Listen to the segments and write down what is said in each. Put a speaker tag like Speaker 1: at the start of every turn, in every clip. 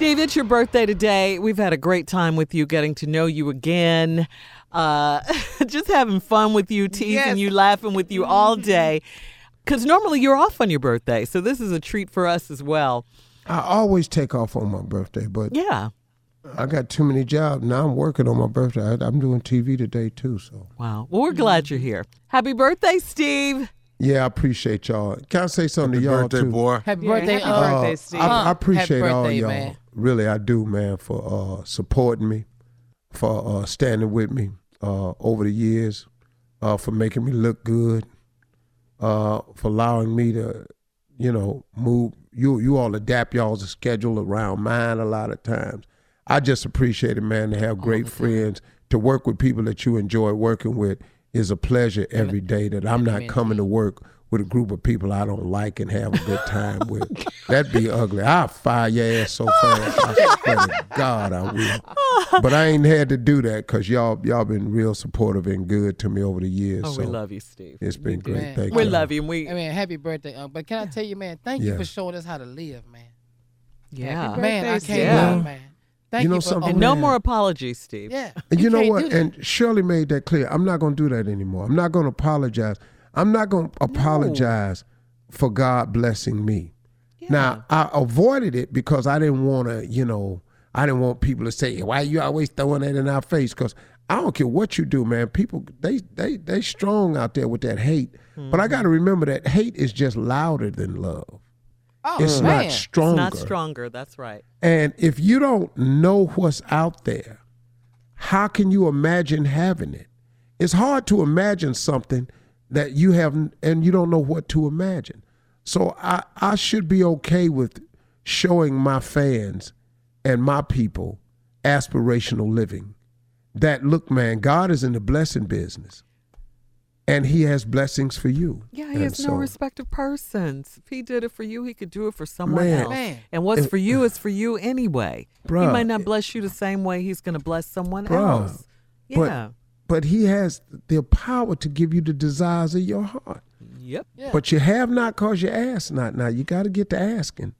Speaker 1: Steve, it's your birthday today. We've had a great time with you, getting to know you again, uh, just having fun with you, teasing
Speaker 2: Yes.
Speaker 1: you, laughing with you all day. Because normally you're off on your birthday, so this is a treat for us as well.
Speaker 3: I always take off on my birthday, but
Speaker 1: Yeah.
Speaker 3: I got too many jobs. Now I'm working on my birthday. I, I'm doing TV today too. So
Speaker 1: Wow. Well, we're glad you're here. Happy birthday, Steve.
Speaker 3: Yeah, I appreciate y'all. Can I say something
Speaker 4: Happy
Speaker 3: to y'all
Speaker 4: birthday,
Speaker 3: too?
Speaker 4: boy.
Speaker 2: Happy
Speaker 1: Yeah,
Speaker 2: birthday,
Speaker 1: happy
Speaker 2: uh,
Speaker 1: birthday,
Speaker 3: Uh,
Speaker 1: Steve.
Speaker 3: I, I
Speaker 2: Happy
Speaker 3: appreciate all
Speaker 2: birthday,
Speaker 3: y'all.
Speaker 2: man.
Speaker 3: Really, I do, man, for uh, supporting me, for uh, standing with me uh, over the years, uh, for making me look good, uh, for allowing me to, you know, move. You you all adapt y'all's schedule around mine a lot of times. I just appreciate it, man, to have great friends, to work with people that you enjoy working with is a pleasure every day. That I'm not coming to work with a group of people I don't like and have a good time with. That'd be ugly. I'll fire your ass so fast. I swear to God, I will. But I ain't had to do that because y'all y'all been real supportive and good to me over the years.
Speaker 1: Oh,
Speaker 3: so
Speaker 1: we love you, Steve.
Speaker 3: It's been great.
Speaker 2: Man.
Speaker 3: Thank
Speaker 1: We
Speaker 3: you.
Speaker 1: love you. We,
Speaker 2: I mean, happy birthday, Unc. But can I tell you, man, thank you for showing us how to live, man.
Speaker 1: yeah.
Speaker 2: Man, I can't
Speaker 1: Yeah.
Speaker 2: wait, man. Thank
Speaker 3: You
Speaker 2: you,
Speaker 3: know
Speaker 2: for
Speaker 3: something,
Speaker 1: And no
Speaker 3: man.
Speaker 1: more apologies, Steve.
Speaker 2: Yeah.
Speaker 3: And you, know what? And Shirley made that clear. I'm not going to do that anymore. I'm not going to apologize. I'm not going to apologize for God blessing me. Now, I avoided it because I didn't want to, you know, I didn't want people to say, "Why you always throwing that in our face?" Because I don't care what you do, man. People they they they strong out there with that hate. But I mm-hmm. got to remember that hate is just louder than love.
Speaker 2: Oh,
Speaker 3: It's
Speaker 2: man.
Speaker 3: not
Speaker 1: It's
Speaker 3: stronger.
Speaker 1: not stronger. That's right.
Speaker 3: And if you don't know what's out there, how can you imagine having it? It's hard to imagine something that you haven't and you don't know what to imagine. So I, I should be okay with showing my fans and my people aspirational living. That look, man, God is in the blessing business. And he has blessings for you.
Speaker 1: Yeah, he
Speaker 3: And
Speaker 1: has no respect of persons. If he did it for you, he could do it for someone
Speaker 3: Man.
Speaker 1: else.
Speaker 2: Man.
Speaker 1: And what's for you is for you anyway. he might not bless you the same way he's going to bless someone
Speaker 3: Bruh.
Speaker 1: else.
Speaker 3: But-
Speaker 1: Yeah.
Speaker 3: But he has the power to give you the desires of your heart.
Speaker 1: yep.
Speaker 2: Yeah.
Speaker 3: But you have not cause you ask not. Now you got to get to asking.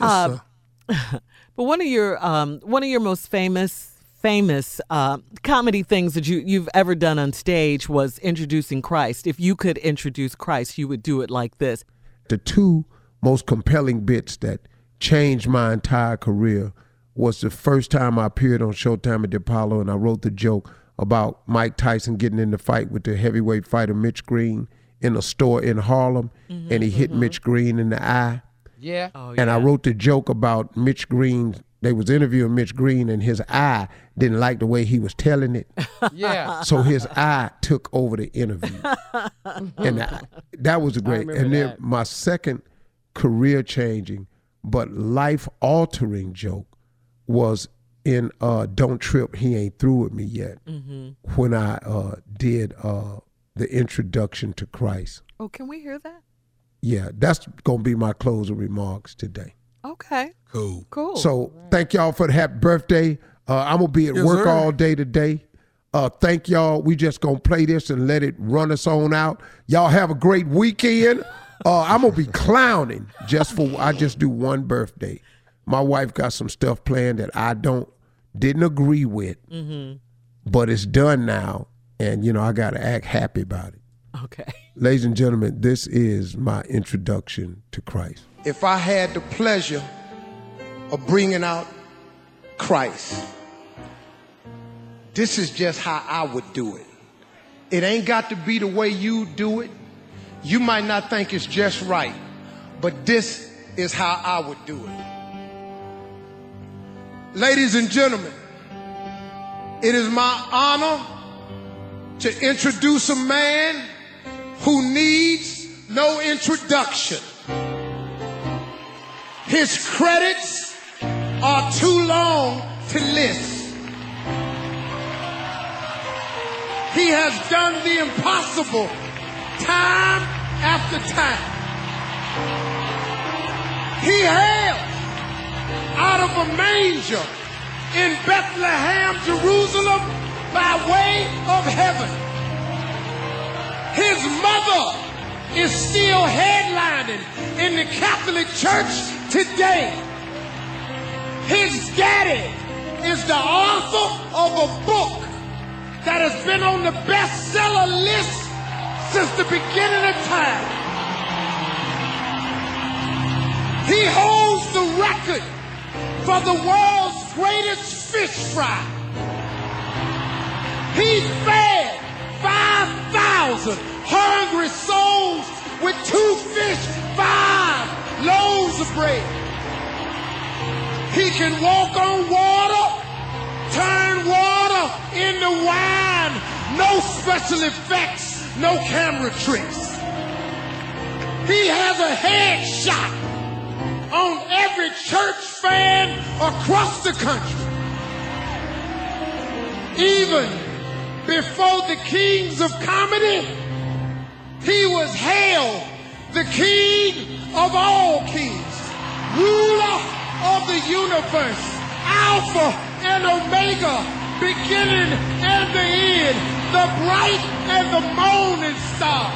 Speaker 1: Uh, but one of your um, one of your most famous famous uh, comedy things that you you've ever done on stage was introducing Christ. If you could introduce Christ, you would do it like this.
Speaker 3: The two most compelling bits that changed my entire career was the first time I appeared on Showtime at the Apollo and I wrote the joke about Mike Tyson getting in the fight with the heavyweight fighter Mitch Green in a store in Harlem and he hit Mitch Green in the eye.
Speaker 2: yeah.
Speaker 1: Oh,
Speaker 3: and I wrote the joke about Mitch Green. They was interviewing Mitch Green, and his eye didn't like the way he was telling it,
Speaker 2: Yeah.
Speaker 3: so his eye took over the interview, and I, that was a
Speaker 2: great.
Speaker 3: And then
Speaker 2: that.
Speaker 3: my second career changing, but life altering joke was in uh, "Don't Trip, He Ain't Through with Me Yet" when I uh, did uh, the introduction to Christ.
Speaker 1: Oh, can we hear that?
Speaker 3: Yeah, that's gonna be my closing remarks today.
Speaker 1: Okay.
Speaker 4: Cool.
Speaker 1: Cool.
Speaker 3: So thank y'all for the happy birthday. Uh, I'm gonna be at
Speaker 4: Yes,
Speaker 3: work
Speaker 4: sir.
Speaker 3: all day today. Uh, thank y'all. We just gonna play this and let it run us on out. Y'all have a great weekend. Uh, I'm gonna be clowning just for I just do one birthday. My wife got some stuff planned that I don't didn't agree with, but it's done now, and you know I gotta act happy about it.
Speaker 1: okay.
Speaker 3: Ladies and gentlemen, this is my introduction to Christ.
Speaker 5: If I had the pleasure of bringing out Christ, this is just how I would do it. It ain't got to be the way you do it. You might not think it's just right, but this is how I would do it. Ladies and gentlemen, it is my honor to introduce a man who needs no introduction. His credits are too long to list. He has done the impossible time after time. He hails out of a manger in Bethlehem, Jerusalem, by way of heaven. His mother is still headlining in the Catholic Church today. His
Speaker 3: daddy is the author of a book that has been on the bestseller list since the beginning of time. He holds the record for the world's greatest fish fry. He fed 5,000 can walk on water, turn water into wine. No special effects, no camera tricks. He has a headshot on every church fan across the country. Even before the kings of comedy, he was hailed the king of all kings, the universe, Alpha and Omega, beginning and the end, the bright and the morning star.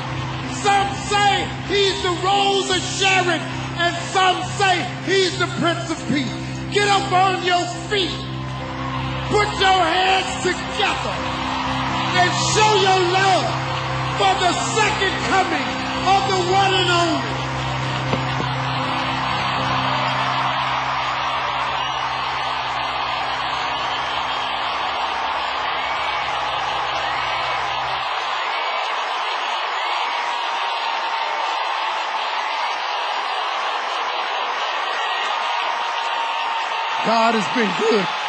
Speaker 3: Some say he's the rose of Sharon, and some say he's the Prince of Peace. Get up on your feet, put your hands together, and show your love for the second coming of the one and only. God has been good.